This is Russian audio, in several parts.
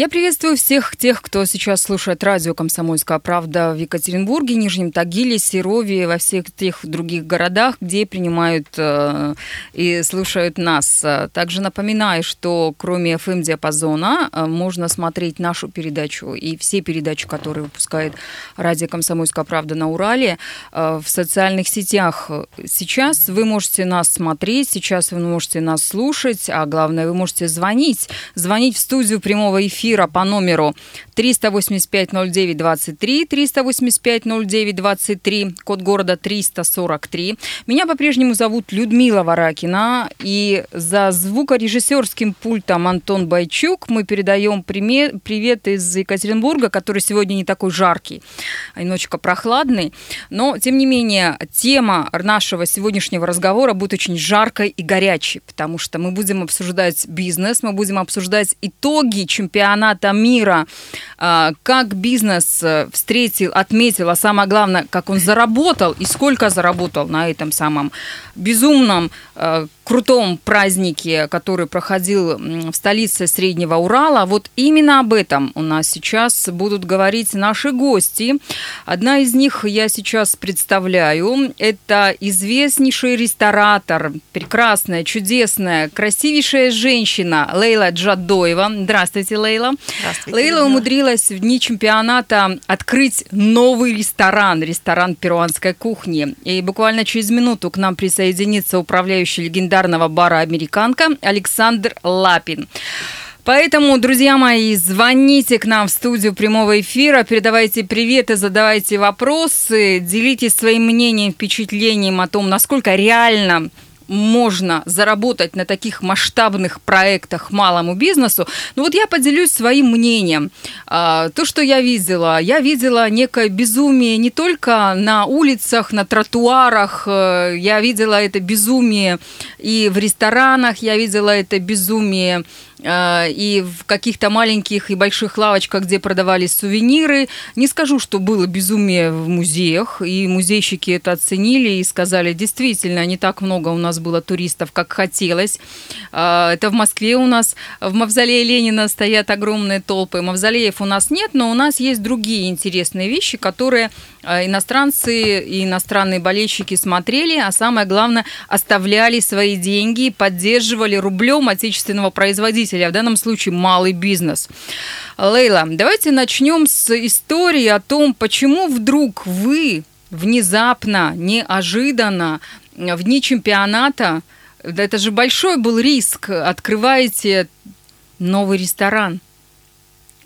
Я приветствую всех тех, кто сейчас слушает радио «Комсомольская правда» в Екатеринбурге, Нижнем Тагиле, Серове, во всех тех других городах, где принимают э, и слушают нас. Также напоминаю, что кроме FM-диапазона э, можно смотреть нашу передачу и все передачи, которые выпускает радио «Комсомольская правда» на Урале э, в социальных сетях. Сейчас вы можете нас смотреть, сейчас вы можете нас слушать, а главное, вы можете звонить. Звонить в студию прямого эфира эфира по номеру 385-09-23, 385-09-23, код города 343. Меня по-прежнему зовут Людмила Варакина, и за звукорежиссерским пультом Антон Байчук мы передаем привет из Екатеринбурга, который сегодня не такой жаркий, а немножечко прохладный, но, тем не менее, тема нашего сегодняшнего разговора будет очень жаркой и горячей, потому что мы будем обсуждать бизнес, мы будем обсуждать итоги чемпионата чемпионата мира, а, как бизнес э, встретил, отметил, а самое главное, как он заработал и сколько заработал на этом самом безумном э, крутом празднике, который проходил в столице Среднего Урала. Вот именно об этом у нас сейчас будут говорить наши гости. Одна из них я сейчас представляю. Это известнейший ресторатор, прекрасная, чудесная, красивейшая женщина Лейла Джадоева. Здравствуйте, Лейла. Здравствуйте. Лейла умудрилась в дни чемпионата открыть новый ресторан, ресторан перуанской кухни. И буквально через минуту к нам присоединится управляющий легендарный легендарного бара «Американка» Александр Лапин. Поэтому, друзья мои, звоните к нам в студию прямого эфира, передавайте привет и задавайте вопросы, делитесь своим мнением, впечатлением о том, насколько реально можно заработать на таких масштабных проектах малому бизнесу. Ну вот я поделюсь своим мнением. А, то, что я видела, я видела некое безумие не только на улицах, на тротуарах, э, я видела это безумие и в ресторанах, я видела это безумие и в каких-то маленьких и больших лавочках, где продавались сувениры. Не скажу, что было безумие в музеях, и музейщики это оценили и сказали, действительно, не так много у нас было туристов, как хотелось. А, это в Москве у нас, в Мавзолее Ленина стоят огромные толпы. Мавзолеев у нас нет, но у нас есть другие интересные вещи, которые а, иностранцы и иностранные болельщики смотрели, а самое главное, оставляли свои деньги, поддерживали рублем отечественного производителя, в данном случае малый бизнес. Лейла, давайте начнем с истории о том, почему вдруг вы внезапно, неожиданно, в дни чемпионата, это же большой был риск, открываете новый ресторан –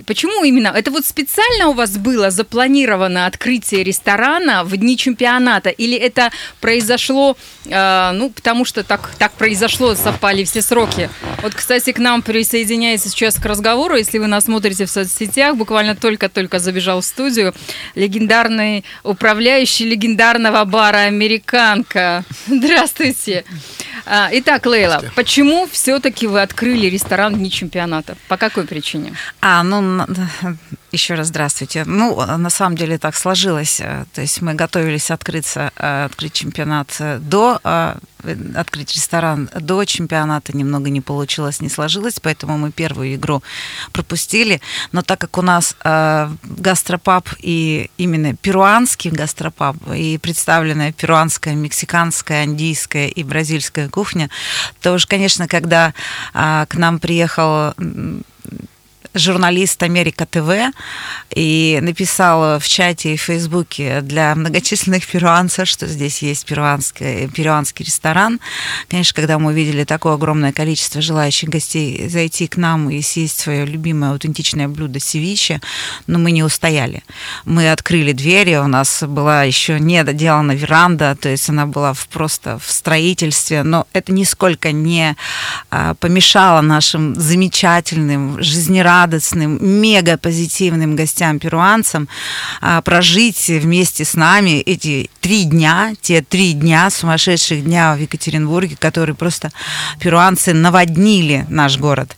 Почему именно? Это вот специально у вас было запланировано открытие ресторана в дни чемпионата? Или это произошло, э, ну, потому что так, так произошло, совпали все сроки? Вот, кстати, к нам присоединяется сейчас к разговору, если вы нас смотрите в соцсетях, буквально только-только забежал в студию, легендарный управляющий легендарного бара «Американка». Здравствуйте. А, итак, Лейла, почему все-таки вы открыли ресторан дни чемпионата? По какой причине? А, ну, еще раз здравствуйте. Ну, на самом деле так сложилось. То есть мы готовились открыться, э, открыть чемпионат до э, открыть ресторан до чемпионата немного не получилось, не сложилось, поэтому мы первую игру пропустили. Но так как у нас э, гастропаб и именно перуанский гастропаб и представленная перуанская, мексиканская, андийская и бразильская кухня, то уж, конечно, когда э, к нам приехал журналист Америка ТВ и написал в чате и в Фейсбуке для многочисленных перуанцев, что здесь есть перуанский, перуанский ресторан. Конечно, когда мы увидели такое огромное количество желающих гостей зайти к нам и съесть свое любимое аутентичное блюдо севиче, но мы не устояли. Мы открыли двери, у нас была еще не доделана веранда, то есть она была в, просто в строительстве, но это нисколько не а, помешало нашим замечательным, жизнерадостным, мега позитивным гостям-перуанцам а, прожить вместе с нами эти три дня, те три дня, сумасшедших дня в Екатеринбурге, которые просто перуанцы наводнили наш город.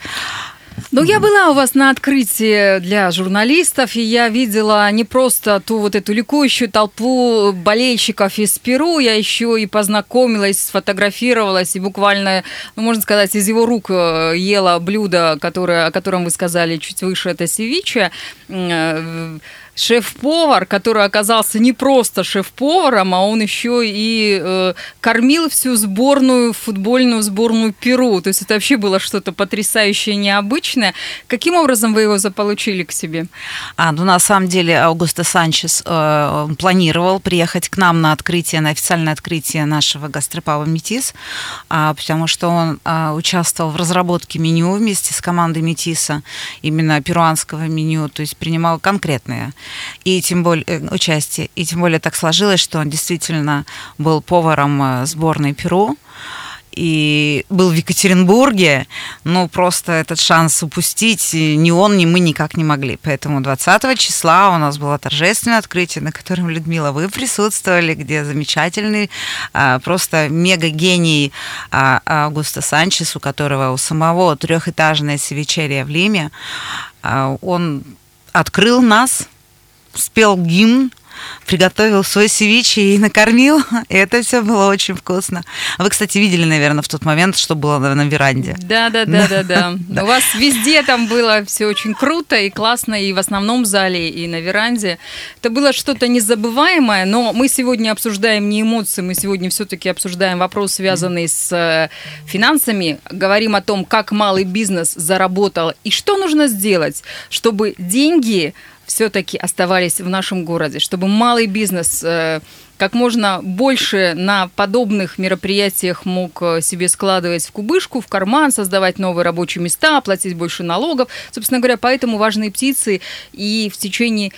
Ну, я была у вас на открытии для журналистов, и я видела не просто ту вот эту ликующую толпу болельщиков из Перу, я еще и познакомилась, сфотографировалась, и буквально, ну, можно сказать, из его рук э, ела блюдо, которое, о котором вы сказали чуть выше, это севиче шеф-повар, который оказался не просто шеф-поваром, а он еще и э, кормил всю сборную, футбольную сборную Перу. То есть это вообще было что-то потрясающее, необычное. Каким образом вы его заполучили к себе? А, ну, на самом деле, Аугусто Санчес э, планировал приехать к нам на открытие, на официальное открытие нашего гастропаба Метис, э, потому что он э, участвовал в разработке меню вместе с командой Метиса, именно перуанского меню, то есть принимал конкретные и тем более э, участие. И тем более так сложилось, что он действительно был поваром э, сборной Перу и был в Екатеринбурге, ну, просто этот шанс упустить ни он, ни мы никак не могли. Поэтому 20 числа у нас было торжественное открытие, на котором, Людмила, вы присутствовали, где замечательный, а, просто мега-гений а, Аугуста Санчес, у которого у самого трехэтажная севичерия в Лиме, а, он открыл нас, спел гимн, приготовил свой севичи и накормил. И это все было очень вкусно. Вы, кстати, видели, наверное, в тот момент, что было на веранде. Да, да, да, да, да. У вас везде там было все очень круто и классно, и в основном зале, и на веранде. Это было что-то незабываемое, но мы сегодня обсуждаем не эмоции, мы сегодня все-таки обсуждаем вопрос, связанный с э, финансами, говорим о том, как малый бизнес заработал и что нужно сделать, чтобы деньги все-таки оставались в нашем городе, чтобы малый бизнес э, как можно больше на подобных мероприятиях мог э, себе складывать в кубышку, в карман, создавать новые рабочие места, платить больше налогов. Собственно говоря, поэтому важные птицы и в течение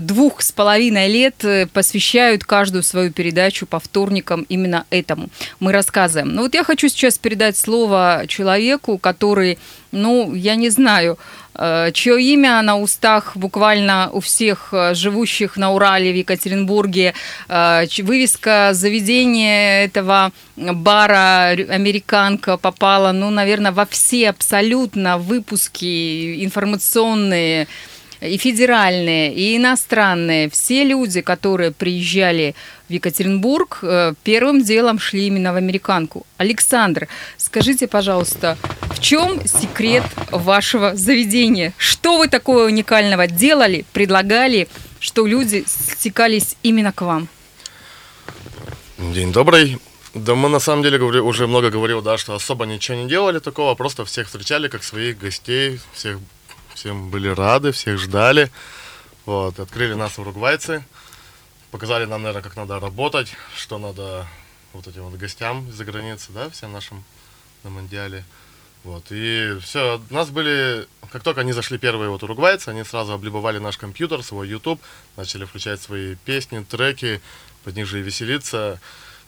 двух с половиной лет посвящают каждую свою передачу по вторникам именно этому. Мы рассказываем. Но вот я хочу сейчас передать слово человеку, который, ну, я не знаю, Э, чье имя на устах буквально у всех э, живущих на Урале, в Екатеринбурге. Э, вывеска заведения этого бара «Американка» попала, ну, наверное, во все абсолютно выпуски информационные, и федеральные, и иностранные, все люди, которые приезжали в Екатеринбург, э, первым делом шли именно в американку. Александр, скажите, пожалуйста, в чем секрет вашего заведения? Что вы такого уникального делали, предлагали, что люди стекались именно к вам? День добрый. Да мы на самом деле говорили, уже много говорил, да, что особо ничего не делали такого, просто всех встречали как своих гостей, всех всем были рады, всех ждали. Вот, открыли нас уругвайцы, показали нам, наверное, как надо работать, что надо вот этим вот гостям из-за границы, да, всем нашим на Мондиале. Вот, и все, у нас были, как только они зашли первые вот уругвайцы, они сразу облюбовали наш компьютер, свой YouTube, начали включать свои песни, треки, под них же и веселиться.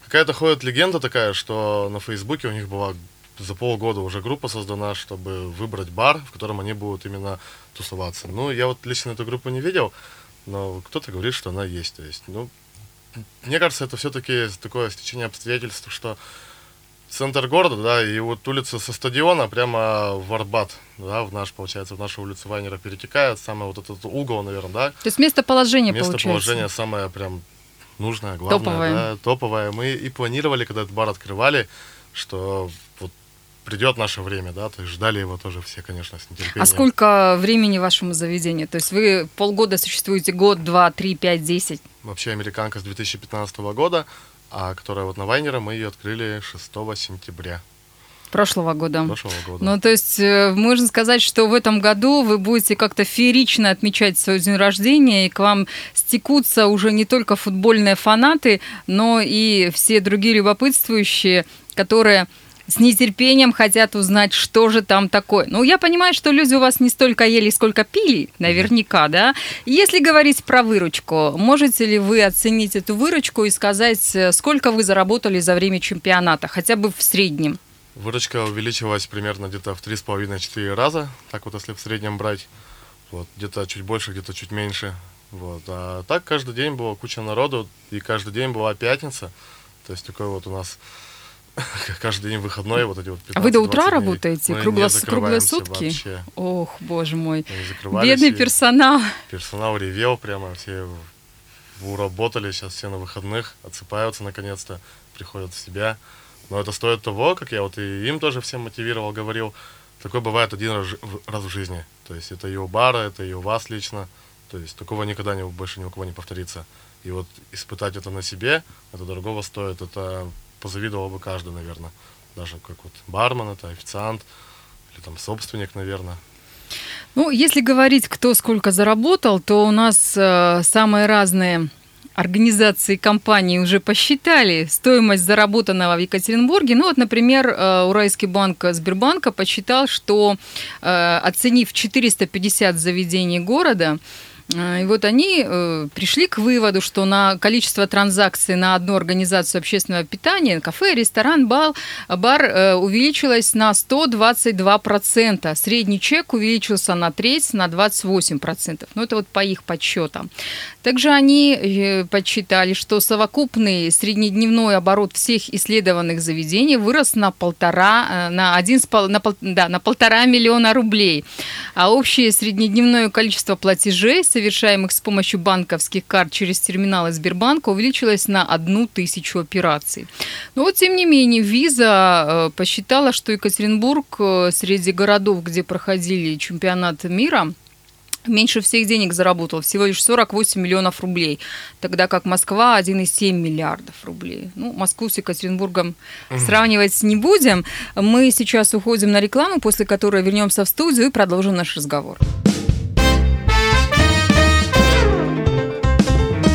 Какая-то ходит легенда такая, что на Фейсбуке у них была за полгода уже группа создана, чтобы выбрать бар, в котором они будут именно тусоваться. Ну, я вот лично эту группу не видел, но кто-то говорит, что она есть. То есть, ну, мне кажется, это все-таки такое стечение обстоятельств, что центр города, да, и вот улица со стадиона прямо в Арбат, да, в наш, получается, в нашу улицу Вайнера перетекает, самый вот этот угол, наверное, да. То есть местоположение, Местоположение самое прям нужное, главное, топовое. да, топовое. Мы и планировали, когда этот бар открывали, что придет наше время, да, то есть ждали его тоже все, конечно, с нетерпением. А сколько времени вашему заведению? То есть вы полгода существуете, год, два, три, пять, десять? Вообще американка с 2015 года, а которая вот на Вайнера, мы ее открыли 6 сентября. Прошлого года. прошлого года. Ну, то есть э, можно сказать, что в этом году вы будете как-то феерично отмечать свой день рождения, и к вам стекутся уже не только футбольные фанаты, но и все другие любопытствующие, которые с нетерпением хотят узнать, что же там такое. Ну, я понимаю, что люди у вас не столько ели, сколько пили, наверняка, да? Если говорить про выручку, можете ли вы оценить эту выручку и сказать, э, сколько вы заработали за время чемпионата, хотя бы в среднем? Выручка увеличилась примерно где-то в 3,5-4 раза, так вот если в среднем брать. Вот, где-то чуть больше, где-то чуть меньше. Вот. А так каждый день была куча народу, и каждый день была пятница. То есть такой вот у нас каждый день выходной, вот эти вот 15, А вы до утра 20 дней. работаете? Мы не Кругло- круглые сутки? вообще. Ох, боже мой. Бедный персонал. Персонал ревел прямо, все уработали, сейчас все на выходных, отсыпаются наконец-то, приходят в себя. Но это стоит того, как я вот и им тоже всем мотивировал, говорил, такое бывает один раз, раз в жизни. То есть это и у бара, это и у вас лично. То есть такого никогда не, больше ни у кого не повторится. И вот испытать это на себе, это дорогого стоит, это позавидовал бы каждый, наверное. Даже как вот бармен, это официант, или там собственник, наверное. Ну, если говорить, кто сколько заработал, то у нас э, самые разные организации компании уже посчитали стоимость заработанного в Екатеринбурге. Ну вот, например, э, Уральский банк Сбербанка посчитал, что э, оценив 450 заведений города, э, и вот они э, пришли к выводу, что на количество транзакций на одну организацию общественного питания, кафе, ресторан, бал, бар э, увеличилось на 122%. Средний чек увеличился на треть, на 28%. Ну, это вот по их подсчетам. Также они э, подсчитали, что совокупный среднедневной оборот всех исследованных заведений вырос на полтора, э, на один, на, пол- да, на полтора миллиона рублей. А общее среднедневное количество платежей, совершаемых с помощью банковских карт через терминалы Сбербанка, увеличилось на одну тысячу операций. Но вот, тем не менее, Виза э, посчитала, что Екатеринбург э, среди городов, где проходили чемпионат мира, меньше всех денег заработал, всего лишь 48 миллионов рублей, тогда как Москва 1,7 миллиардов рублей. Ну, Москву с Екатеринбургом сравнивать не будем. Мы сейчас уходим на рекламу, после которой вернемся в студию и продолжим наш разговор.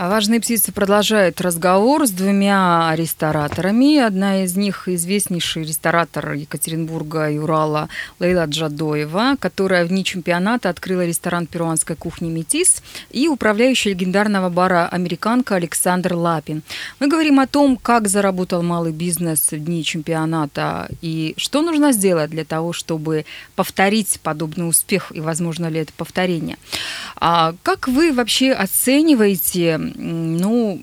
Важные птицы продолжают разговор с двумя рестораторами. Одна из них известнейший ресторатор Екатеринбурга и Урала Лейла Джадоева, которая в дни чемпионата открыла ресторан перуанской кухни «Метис», и управляющий легендарного бара «Американка» Александр Лапин. Мы говорим о том, как заработал малый бизнес в дни чемпионата и что нужно сделать для того, чтобы повторить подобный успех и возможно ли это повторение. А как вы вообще оцениваете, ну,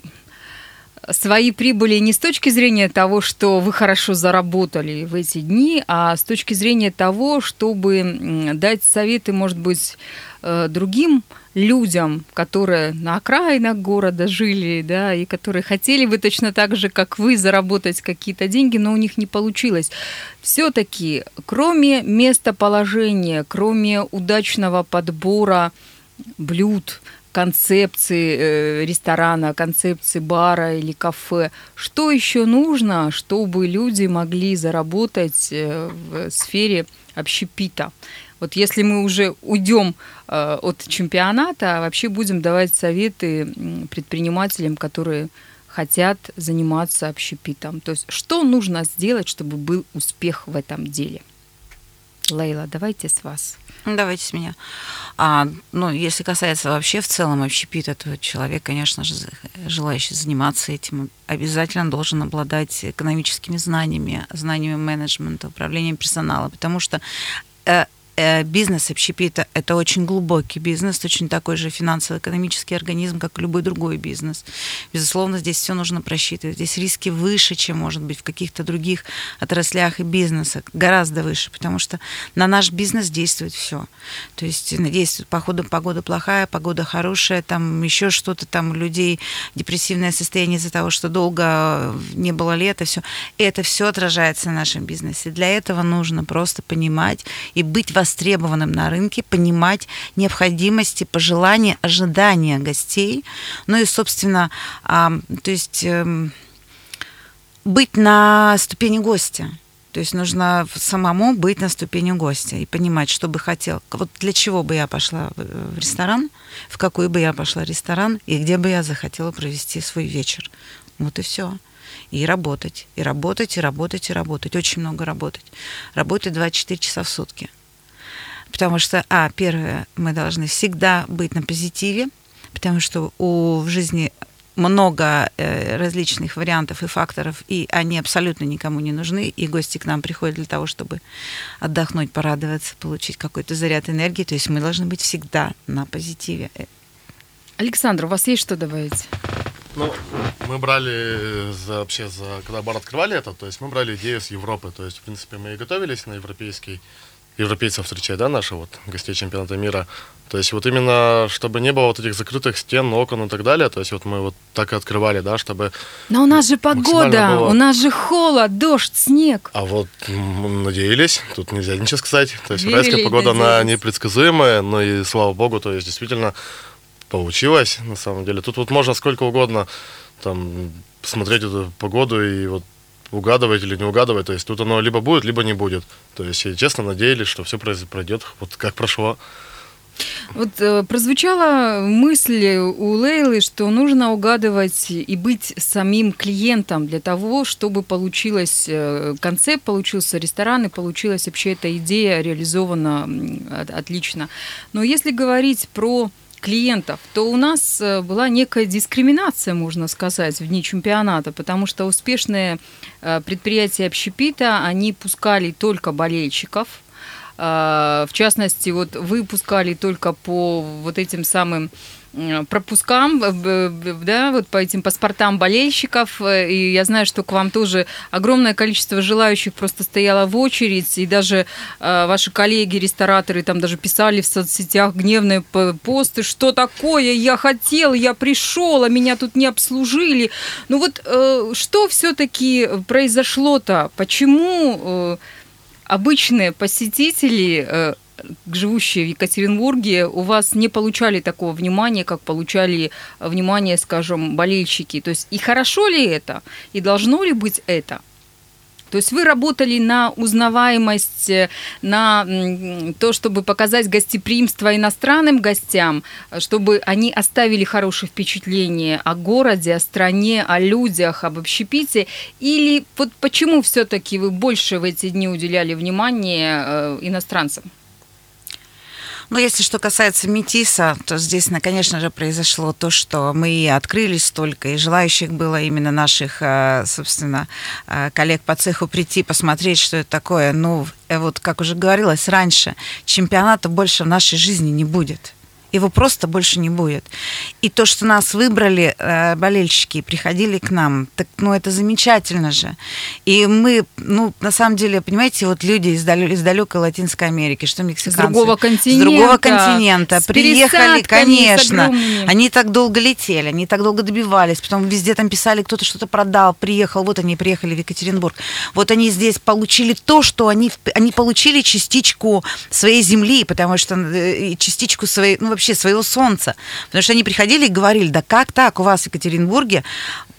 свои прибыли не с точки зрения того, что вы хорошо заработали в эти дни, а с точки зрения того, чтобы дать советы, может быть, э, другим людям, которые на окраинах города жили, да, и которые хотели бы точно так же, как вы, заработать какие-то деньги, но у них не получилось. Все-таки, кроме местоположения, кроме удачного подбора блюд, концепции э, ресторана, концепции бара или кафе. Что еще нужно, чтобы люди могли заработать э, в сфере общепита? Вот если мы уже уйдем э, от чемпионата, а вообще будем давать советы предпринимателям, которые хотят заниматься общепитом. То есть что нужно сделать, чтобы был успех в этом деле? Лейла, давайте с вас. Давайте с меня. А, ну, если касается вообще в целом общепита, то человек, конечно же, желающий заниматься этим, обязательно должен обладать экономическими знаниями, знаниями менеджмента, управления персоналом, потому что э, бизнес общепита – это очень глубокий бизнес, очень такой же финансово-экономический организм, как любой другой бизнес. Безусловно, здесь все нужно просчитывать. Здесь риски выше, чем, может быть, в каких-то других отраслях и бизнесах, гораздо выше, потому что на наш бизнес действует все. То есть действует, походу, погода плохая, погода хорошая, там еще что-то, там у людей депрессивное состояние из-за того, что долго не было лета, все. Это все отражается на нашем бизнесе. Для этого нужно просто понимать и быть востребованным на рынке, понимать необходимости, пожелания, ожидания гостей. Ну и, собственно, то есть эм, быть на ступени гостя. То есть нужно самому быть на ступени гостя и понимать, что бы хотел. Вот для чего бы я пошла в ресторан, в какой бы я пошла ресторан и где бы я захотела провести свой вечер. Вот и все. И работать, и работать, и работать, и работать. Очень много работать. Работать 24 часа в сутки. Потому что, а, первое, мы должны всегда быть на позитиве, потому что у, в жизни много э, различных вариантов и факторов, и они абсолютно никому не нужны, и гости к нам приходят для того, чтобы отдохнуть, порадоваться, получить какой-то заряд энергии, то есть мы должны быть всегда на позитиве. Александр, у вас есть что добавить? Ну, мы брали за, вообще, за, когда бар открывали это, то есть мы брали идею с Европы, то есть, в принципе, мы и готовились на европейский европейцев встречать, да, наши вот гостей чемпионата мира. То есть вот именно, чтобы не было вот этих закрытых стен, окон и так далее, то есть вот мы вот так и открывали, да, чтобы... Но у нас же погода, было... у нас же холод, дождь, снег. А вот надеялись, тут нельзя ничего сказать. То есть Верили, погода, надеялись. она непредсказуемая, но и слава богу, то есть действительно получилось, на самом деле. Тут вот можно сколько угодно там смотреть эту погоду и вот угадывать или не угадывать. То есть тут оно либо будет, либо не будет. То есть, честно надеялись, что все пройдет вот как прошло. Вот э, прозвучала мысль у Лейлы, что нужно угадывать и быть самим клиентом для того, чтобы получилось э, концепт, получился ресторан и получилась вообще эта идея реализована отлично. Но если говорить про клиентов, то у нас э, была некая дискриминация, можно сказать, в дни чемпионата, потому что успешные э, предприятия общепита, они пускали только болельщиков, э, в частности, вот вы пускали только по вот этим самым пропускам, да, вот по этим паспортам болельщиков. Э, и я знаю, что к вам тоже огромное количество желающих просто стояло в очередь. И даже э, ваши коллеги, рестораторы, там даже писали в соцсетях гневные посты, что такое, я хотел, я пришел, а меня тут не обслужили. Ну вот э, что все-таки произошло-то? Почему э, обычные посетители э, живущие в Екатеринбурге, у вас не получали такого внимания, как получали внимание, скажем, болельщики. То есть и хорошо ли это, и должно ли быть это? То есть вы работали на узнаваемость, на то, чтобы показать гостеприимство иностранным гостям, чтобы они оставили хорошее впечатление о городе, о стране, о людях, об общепите? Или вот почему все-таки вы больше в эти дни уделяли внимание э, иностранцам? Ну, если что касается Метиса, то здесь, конечно же, произошло то, что мы открылись только, и желающих было именно наших, э, собственно, э, коллег по цеху прийти, посмотреть, что это такое. Ну, э, вот, как уже говорилось раньше, чемпионата больше в нашей жизни не будет его просто больше не будет. И то, что нас выбрали э, болельщики, приходили к нам, так, ну, это замечательно же. И мы, ну, на самом деле, понимаете, вот люди из, далек, из далекой Латинской Америки, что мексиканцы. С другого континента. С другого континента. С приехали, конечно. Они так долго летели, они так долго добивались, потом везде там писали, кто-то что-то продал, приехал, вот они приехали в Екатеринбург. Вот они здесь получили то, что они, они получили частичку своей земли, потому что э, частичку своей, ну, вообще своего солнца. Потому что они приходили и говорили, да как так? У вас в Екатеринбурге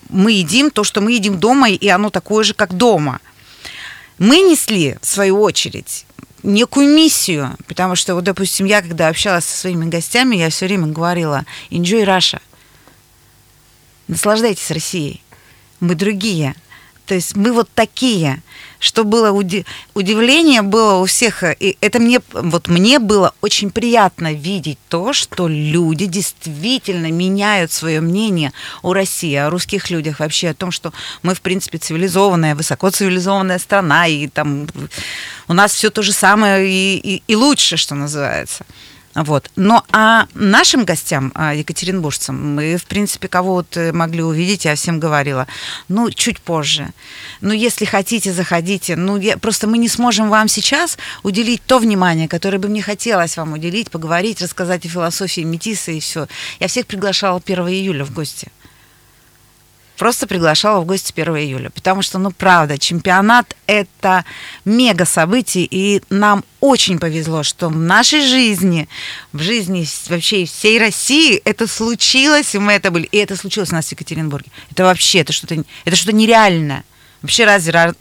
мы едим то, что мы едим дома, и оно такое же, как дома. Мы несли, в свою очередь, некую миссию, потому что, вот, допустим, я, когда общалась со своими гостями, я все время говорила, enjoy Russia, наслаждайтесь Россией, мы другие, то есть мы вот такие, что было уди- удивление было у всех, и это мне вот мне было очень приятно видеть то, что люди действительно меняют свое мнение о России, о русских людях вообще, о том, что мы в принципе цивилизованная, высоко цивилизованная страна и там у нас все то же самое и, и, и лучше, что называется. Вот. Но а нашим гостям, а, екатеринбуржцам, мы, в принципе, кого вот э, могли увидеть, я всем говорила, ну, чуть позже. Ну, если хотите, заходите. Ну, я, просто мы не сможем вам сейчас уделить то внимание, которое бы мне хотелось вам уделить, поговорить, рассказать о философии метиса и все. Я всех приглашала 1 июля в гости просто приглашала в гости 1 июля. Потому что, ну, правда, чемпионат — это мега событие, и нам очень повезло, что в нашей жизни, в жизни вообще всей России это случилось, и мы это были. И это случилось у нас в Екатеринбурге. Это вообще, это что-то, это что-то нереальное. Вообще разве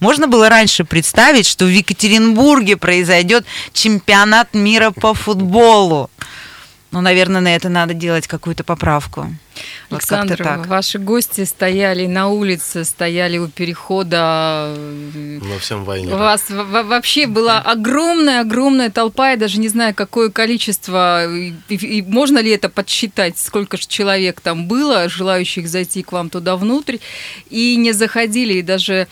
можно было раньше представить, что в Екатеринбурге произойдет чемпионат мира по футболу? Ну, наверное, на это надо делать какую-то поправку. Александр, вот так. ваши гости стояли на улице, стояли у перехода. На всем войне. У вас вообще была огромная-огромная толпа, я даже не знаю, какое количество, и, и можно ли это подсчитать, сколько же человек там было, желающих зайти к вам туда внутрь, и не заходили, и даже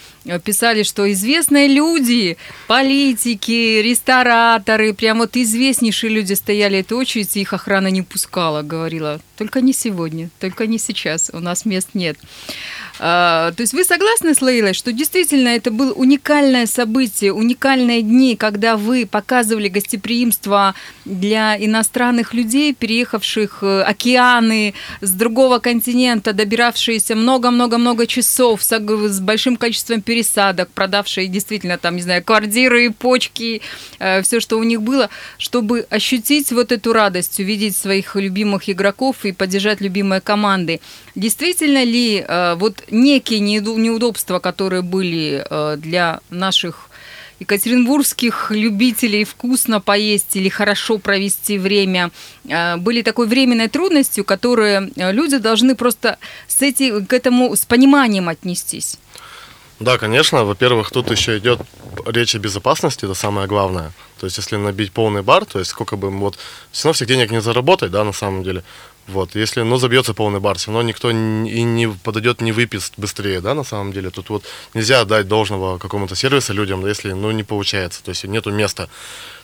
писали, что известные люди, политики, рестораторы, прям вот известнейшие люди стояли этой очередь, и их охрана не пускала, говорила, только не сегодня, только не сейчас, у нас мест нет. А, то есть вы согласны с Лейлой, что действительно это было уникальное событие, уникальные дни, когда вы показывали гостеприимство для иностранных людей, переехавших э, океаны с другого континента, добиравшиеся много-много-много часов с, большим количеством пересадок, продавшие действительно там, не знаю, квартиры, почки, э, все, что у них было, чтобы ощутить вот эту радость, увидеть своих любимых игроков и поддержать любимые команды. Действительно ли э, вот некие неудобства, которые были э, для наших екатеринбургских любителей вкусно поесть или хорошо провести время, э, были такой временной трудностью, которые люди должны просто с эти, к этому с пониманием отнестись? Да, конечно. Во-первых, тут еще идет речь о безопасности, это самое главное. То есть, если набить полный бар, то есть сколько бы вот все равно всех денег не заработать, да, на самом деле. Вот, если, ну, забьется полный бар, все равно никто и не подойдет, не выпьет быстрее, да, на самом деле. Тут вот нельзя дать должного какому-то сервису людям, если, ну, не получается, то есть нету места.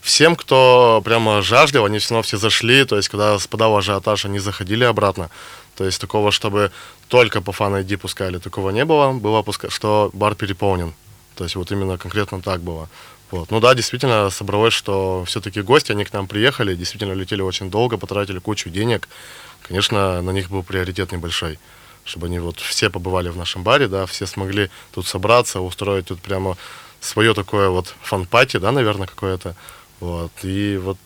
Всем, кто прямо жаждал, они все равно все зашли, то есть когда спадал ажиотаж, они заходили обратно. То есть такого, чтобы только по фан ID пускали, такого не было. Было, что бар переполнен. То есть вот именно конкретно так было. Вот. Ну да, действительно собралось, что все-таки гости, они к нам приехали, действительно летели очень долго, потратили кучу денег конечно, на них был приоритет небольшой, чтобы они вот все побывали в нашем баре, да, все смогли тут собраться, устроить тут прямо свое такое вот fan party, да, наверное, какое-то, вот, и вот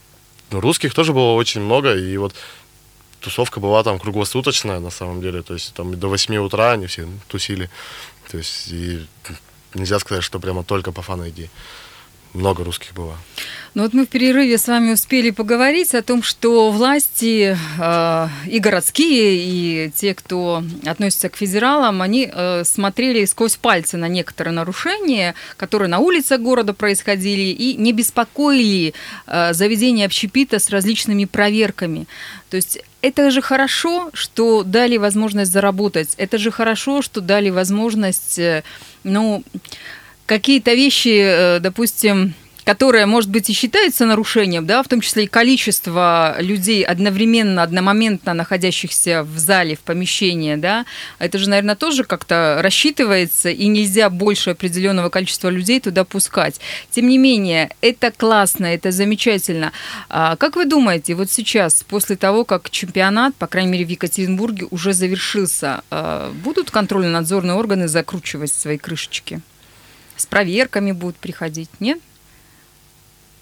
ну, русских тоже было очень много, и вот тусовка была там круглосуточная, на самом деле, то есть там до 8 утра они все тусили, то есть и нельзя сказать, что прямо только по фан-айди много русских было. Ну вот мы в перерыве с вами успели поговорить о том, что власти э, и городские, и те, кто относится к федералам, они э, смотрели сквозь пальцы на некоторые нарушения, которые на улицах города происходили, и не беспокоили э, заведения общепита с различными проверками. То есть это же хорошо, что дали возможность заработать. Это же хорошо, что дали возможность, э, ну, какие-то вещи, э, допустим, которое, может быть, и считается нарушением, да, в том числе и количество людей одновременно, одномоментно находящихся в зале, в помещении, да, это же, наверное, тоже как-то рассчитывается, и нельзя больше определенного количества людей туда пускать. Тем не менее, это классно, это замечательно. А как вы думаете, вот сейчас, после того, как чемпионат, по крайней мере, в Екатеринбурге уже завершился, а, будут контрольно-надзорные органы закручивать свои крышечки? С проверками будут приходить, нет?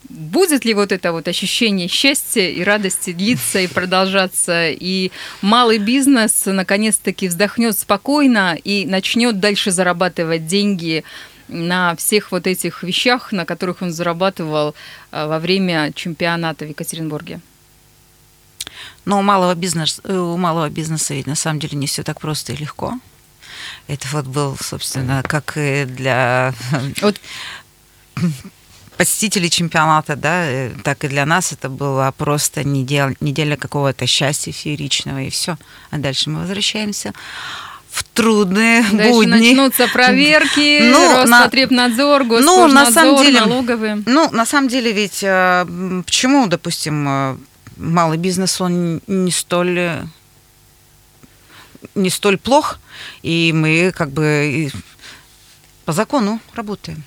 Будет ли вот это вот ощущение счастья и радости длиться и продолжаться, и малый бизнес наконец-таки вздохнет спокойно и начнет дальше зарабатывать деньги на всех вот этих вещах, на которых он зарабатывал а, во время чемпионата в Екатеринбурге? Но у малого бизнеса, у малого бизнеса ведь на самом деле не все так просто и легко. Это вот был, собственно, как и для вот. посетителей чемпионата, да, э, так и для нас это была просто неделя, неделя какого-то счастья фееричного, и все. А дальше мы возвращаемся. в трудные Дальше будни. начнутся проверки, Ну, на- Роспотребнадзор, Ну, на самом деле- налоговые. Ну, на самом деле, ведь э, почему, допустим, э, малый бизнес, он не столь э, не столь плох, и мы как бы по закону работаем.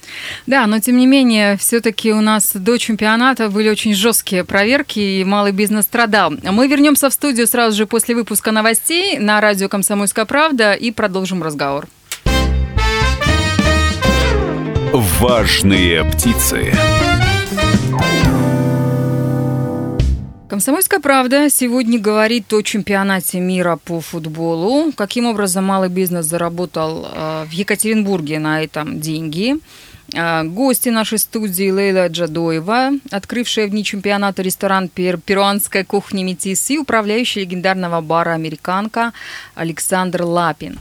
Да, но тем не менее, все-таки у нас до чемпионата были очень жесткие проверки, и малый бизнес страдал. Мы вернемся в студию сразу же после выпуска новостей на радио «Комсомольская правда» и продолжим разговор. Важные птицы. Комсомольская правда сегодня говорит о чемпионате мира по футболу. Каким образом малый бизнес заработал э, в Екатеринбурге на этом деньги. Э, Гости нашей студии Лейла Джадоева, открывшая в дни чемпионата ресторан пер- перуанской кухни Метис и управляющая легендарного бара «Американка» Александр Лапин.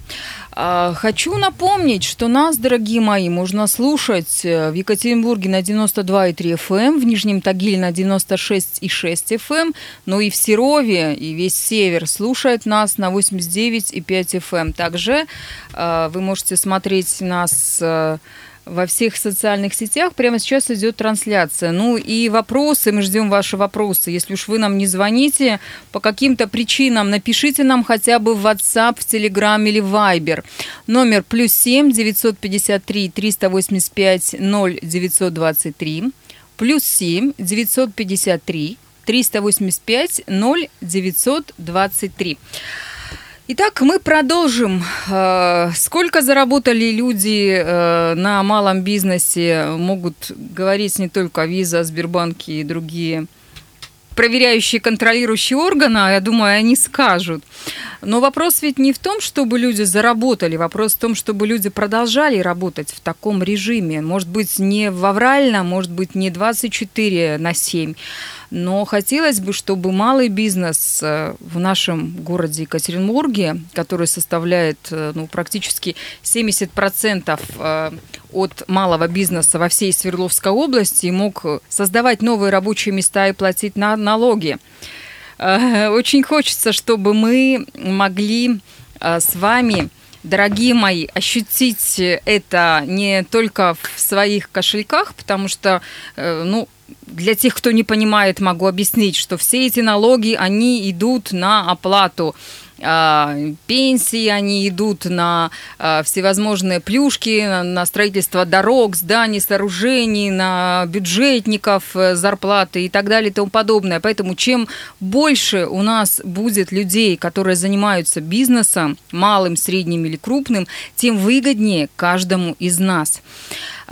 А, Хочу напомнить, что нас, дорогие мои, можно слушать э, в Екатеринбурге на 92,3 FM, в Нижнем Тагиле на 96,6 FM, но и в Серове, и весь север слушает нас на 89,5 FM. Также э, вы можете смотреть нас э, во всех социальных сетях. Прямо сейчас идет трансляция. Ну и вопросы, мы ждем ваши вопросы. Если уж вы нам не звоните, по каким-то причинам напишите нам хотя бы в WhatsApp, в Telegram или Viber. Номер плюс 7 953 385 0 923. Плюс 7 953 385 0 923. Итак, мы продолжим. Э, Сколько заработали люди э, на малом бизнесе, могут говорить не только Виза, Сбербанк и другие проверяющие, контролирующие органы, а я думаю, они скажут. Но вопрос ведь не в том, чтобы люди заработали, вопрос в том, чтобы люди продолжали работать в таком режиме. Может быть, не в аврально, может быть, не 24 на 7. Но хотелось бы, чтобы малый бизнес э, в нашем городе Екатеринбурге, который составляет э, ну, практически 70% э, от малого бизнеса во всей Свердловской области, мог создавать новые рабочие места и платить на налоги. Очень хочется, чтобы мы могли с вами, дорогие мои, ощутить это не только в своих кошельках, потому что, ну, для тех, кто не понимает, могу объяснить, что все эти налоги, они идут на оплату а, пенсии, они идут на а, всевозможные плюшки, на, строительство дорог, зданий, сооружений, на бюджетников, э, зарплаты и так далее и тому подобное. Поэтому чем больше у нас будет людей, которые занимаются бизнесом, малым, средним или крупным, тем выгоднее каждому из нас.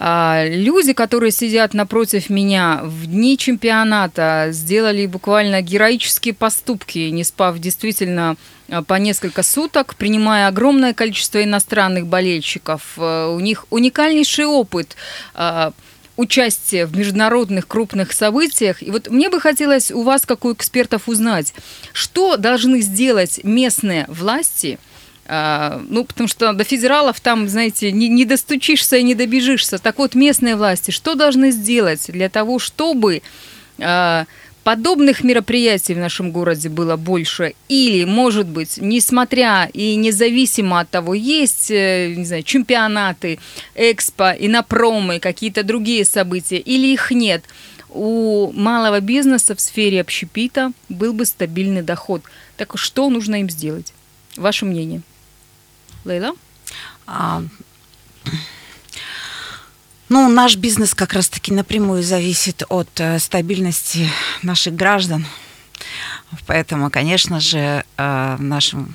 А, Люди, которые сидят напротив меня в дни чемпионата, сделали буквально героические поступки, не спав действительно а, по несколько суток, принимая огромное количество иностранных болельщиков. Э, У них уникальнейший опыт а, участия в международных крупных событиях. И вот мне бы хотелось у вас, как у экспертов, узнать, что должны сделать местные власти – а, Ну, потому что до федералов там, знаете, не, не достучишься и не добежишься. Так вот, местные власти что должны сделать для того, чтобы а, подобных мероприятий в нашем городе было больше? Или, может быть, несмотря и независимо от того, есть, э, не знаю, чемпионаты, экспо, инопромы, какие-то другие события, или их нет, у малого бизнеса в сфере общепита был бы стабильный доход. Так что нужно им сделать? Ваше мнение? Лейла? А, Ну, наш бизнес как раз-таки напрямую зависит от э, стабильности наших граждан. Поэтому, конечно же, э, нашим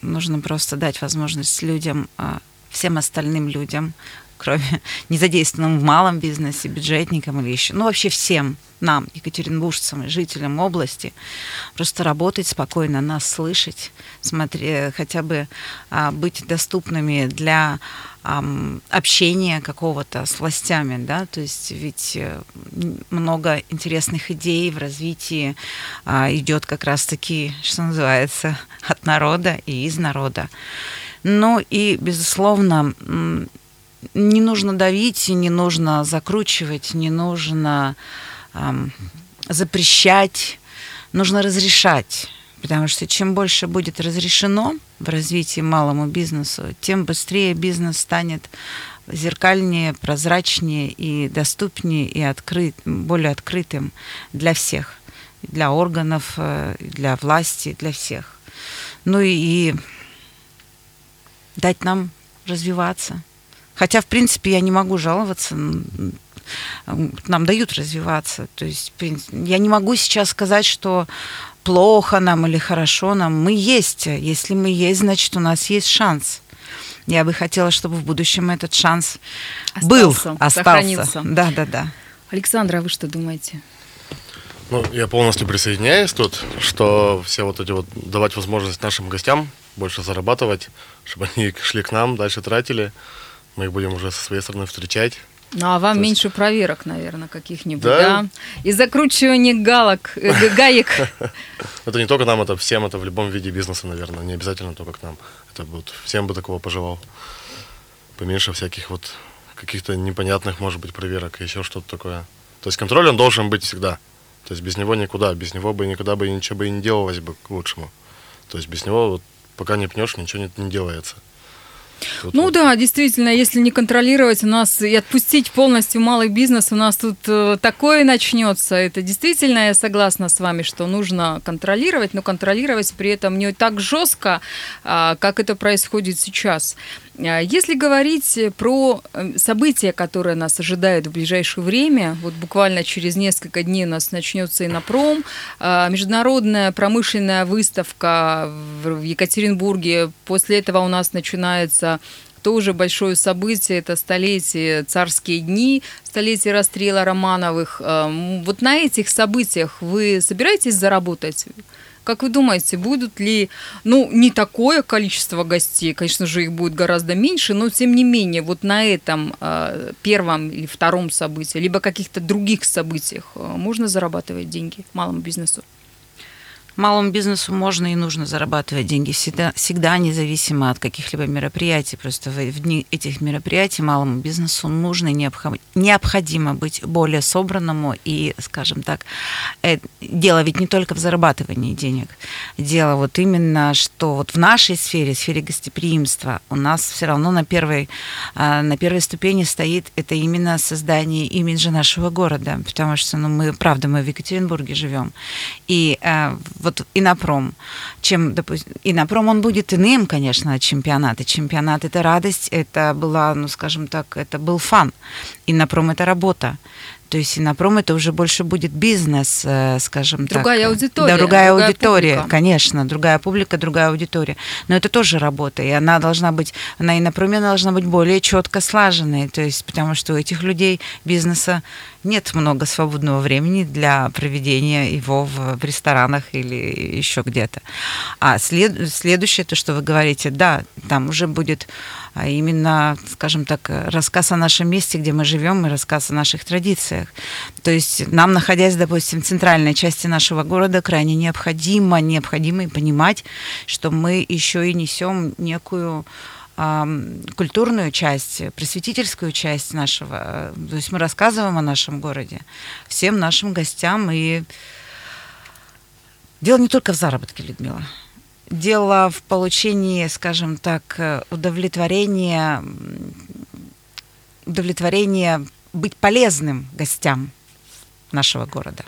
нужно просто дать возможность людям, э, всем остальным людям, кроме незадействованным в малом бизнесе, бюджетникам или еще, ну вообще всем нам, екатеринбуржцам и жителям области, просто работать спокойно, нас слышать, смотри, хотя бы а, быть доступными для ам, общения какого-то с властями, да, то есть ведь э, много интересных идей в развитии а, идет как раз-таки, что называется, от народа и из народа. Ну и, безусловно, не нужно давить, не нужно закручивать, не нужно ам, запрещать, нужно разрешать. Потому что чем больше будет разрешено в развитии малому бизнесу, тем быстрее бизнес станет зеркальнее, прозрачнее и доступнее и открыт, более открытым для всех, для органов, э, для власти, для всех. Ну и дать нам развиваться. Хотя, в принципе, я не могу жаловаться. Нам дают развиваться. То есть я не могу сейчас сказать, что плохо нам или хорошо нам. Мы есть. Если мы есть, значит, у нас есть шанс. Я бы хотела, чтобы в будущем этот шанс остался, был, остался. Сохранился. Да, да, да. Александра, а вы что думаете? Ну, я полностью присоединяюсь тут, что все вот эти вот давать возможность нашим гостям больше зарабатывать, чтобы они шли к нам, дальше тратили. Мы их будем уже со своей стороны встречать. Ну, а вам То меньше есть... проверок, наверное, каких-нибудь, да? да? И закручивание галок, э, гаек. Это не только нам, это всем, это в любом виде бизнеса, наверное, не обязательно только к нам. Это вот всем бы такого пожелал. Поменьше всяких вот каких-то непонятных, может быть, проверок, еще что-то такое. То есть контроль, он должен быть всегда. То есть без него никуда, без него бы никуда бы ничего бы и не делалось бы к лучшему. То есть без него вот, пока не пнешь, ничего не, не делается. Тут ну вот. да, действительно, если не контролировать у нас и отпустить полностью малый бизнес, у нас тут э, такое начнется. Это действительно, я согласна с вами, что нужно контролировать, но контролировать при этом не так жестко, э, как это происходит сейчас. А если говорить про э, события, которые нас ожидают в ближайшее время, вот буквально через несколько дней у нас начнется Инопром, а, международная промышленная выставка в Екатеринбурге, после этого у нас начинается тоже большое событие, это столетие царские дни, столетие расстрела Романовых. Вот на этих событиях вы собираетесь заработать? Как вы думаете, будут ли, ну, не такое количество гостей, конечно же, их будет гораздо меньше, но тем не менее, вот на этом э, первом или втором событии, либо каких-то других событиях э, можно зарабатывать деньги малому бизнесу? Малому бизнесу можно и нужно зарабатывать деньги всегда, всегда независимо от каких-либо мероприятий. Просто в, в дни этих мероприятий малому бизнесу нужно и необходимо быть более собранному и, скажем так, э, дело ведь не только в зарабатывании денег. Дело вот именно, что вот в нашей сфере, сфере гостеприимства, у нас все равно на первой, э, на первой ступени стоит это именно создание имиджа нашего города, потому что, ну, мы, правда, мы в Екатеринбурге живем. И э, вот Инопром, чем, допустим, Инопром, он будет иным, конечно, от чемпионата. Чемпионат — это радость, это была, ну, скажем так, это был фан. Инопром — это работа. То есть Инопром это уже больше будет бизнес, э, скажем другая так. Аудитория, да, другая, другая аудитория. Публика. Конечно, другая публика, другая аудитория. Но это тоже работа, и она должна быть, на Инопроме должна быть более четко слаженной. То есть, потому что у этих людей бизнеса нет много свободного времени для проведения его в, в ресторанах или еще где-то. А след, следующее, то, что вы говорите, да, там уже будет а именно, скажем так, рассказ о нашем месте, где мы живем, и рассказ о наших традициях. То есть нам, находясь, допустим, в центральной части нашего города, крайне необходимо, необходимо понимать, что мы еще и несем некую культурную часть, просветительскую часть нашего. То есть мы рассказываем о нашем городе всем нашим гостям. И дело не только в заработке, Людмила. Дело в получении, скажем так, удовлетворения, удовлетворения быть полезным гостям нашего города.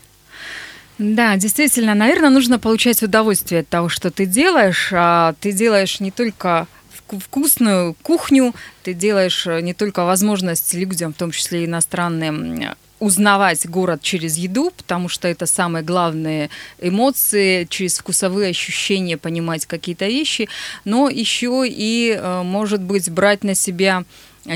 Да, действительно, наверное, нужно получать удовольствие от того, что ты делаешь. А ты делаешь не только вкусную кухню, ты делаешь э, не только возможность людям, в том числе иностранным, узнавать город через еду, потому что это самые главные эмоции, через вкусовые ощущения понимать какие-то вещи, но еще и, э, может быть, брать на себя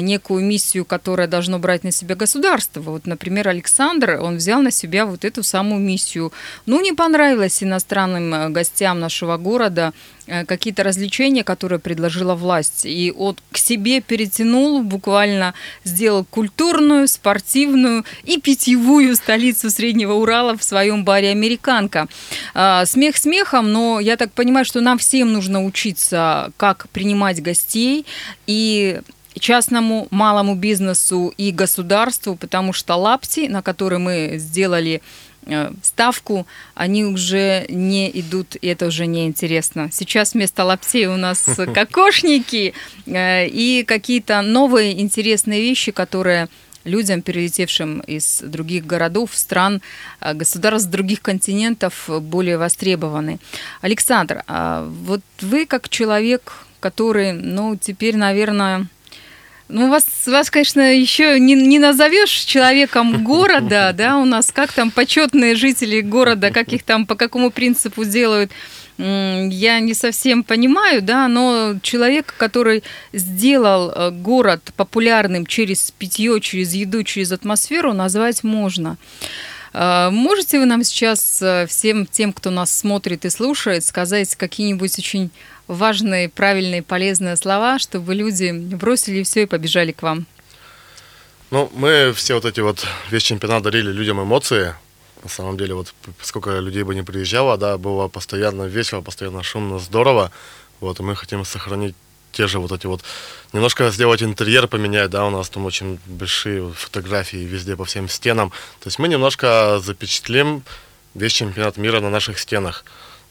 некую миссию, которая должно брать на себя государство. Вот, например, Александр, он взял на себя вот эту самую миссию. Ну, не понравилось иностранным э, гостям нашего города э, какие-то развлечения, которые предложила власть. И он к себе перетянул, буквально сделал культурную, спортивную и питьевую столицу Среднего Урала в своем баре «Американка». А, смех смехом, но я так понимаю, что нам всем нужно учиться, как принимать гостей и частному малому бизнесу и государству, потому что лапти, на которые мы сделали э, ставку, они уже не идут, и это уже не интересно. Сейчас вместо лаптей у нас кокошники э, и какие-то новые интересные вещи, которые людям, перелетевшим из других городов, стран, э, государств других континентов, более востребованы. Александр, а вот вы как человек, который, ну, теперь, наверное, ну, вас, вас, конечно, еще не, не назовешь человеком города, да, у нас как там почетные жители города, как их там, по какому принципу делают, я не совсем понимаю, да, но человек, который сделал э, город популярным через питье, через еду, через атмосферу, назвать можно. Э, можете вы нам сейчас э, всем тем, кто нас смотрит и слушает, сказать какие-нибудь очень важные, правильные, полезные слова, чтобы люди бросили все и побежали к вам? Ну, мы все вот эти вот весь чемпионат дарили людям эмоции. На самом деле, вот сколько людей бы не приезжало, да, было постоянно весело, постоянно шумно, здорово. Вот, и мы хотим сохранить те же вот эти вот, немножко сделать интерьер, поменять, да, у нас там очень большие фотографии везде по всем стенам. То есть мы немножко запечатлим весь чемпионат мира на наших стенах.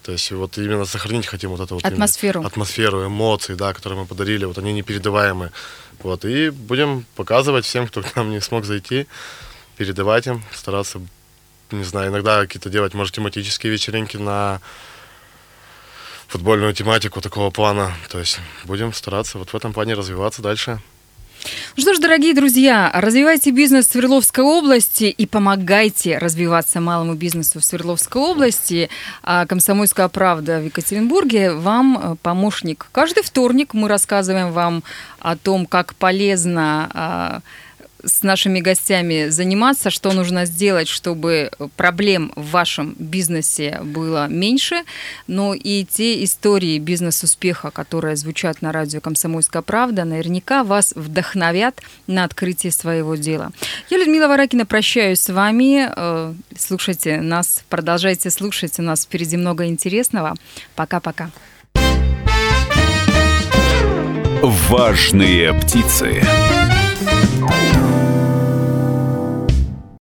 То есть вот именно сохранить хотим вот эту вот атмосферу, атмосферу, эмоции, да, которые мы подарили, вот они непередаваемые. Вот, и будем показывать всем, кто к нам не смог зайти, передавать им, стараться, не знаю, иногда какие-то делать, может, тематические вечеринки на футбольную тематику такого плана. То есть будем стараться вот в этом плане развиваться дальше. Ну что ж, дорогие друзья, развивайте бизнес в Свердловской области и помогайте развиваться малому бизнесу в Свердловской области. А «Комсомольская правда» в Екатеринбурге вам э, помощник. Каждый вторник мы рассказываем вам о том, как полезно а, с нашими гостями заниматься, что нужно сделать, чтобы проблем в вашем бизнесе было меньше. Но и те истории бизнес-успеха, которые звучат на радио «Комсомольская правда», наверняка вас вдохновят на открытие своего дела. Я, Людмила Варакина, прощаюсь с вами. Э, слушайте нас, продолжайте слушать. У нас впереди много интересного. Пока-пока. Важные птицы.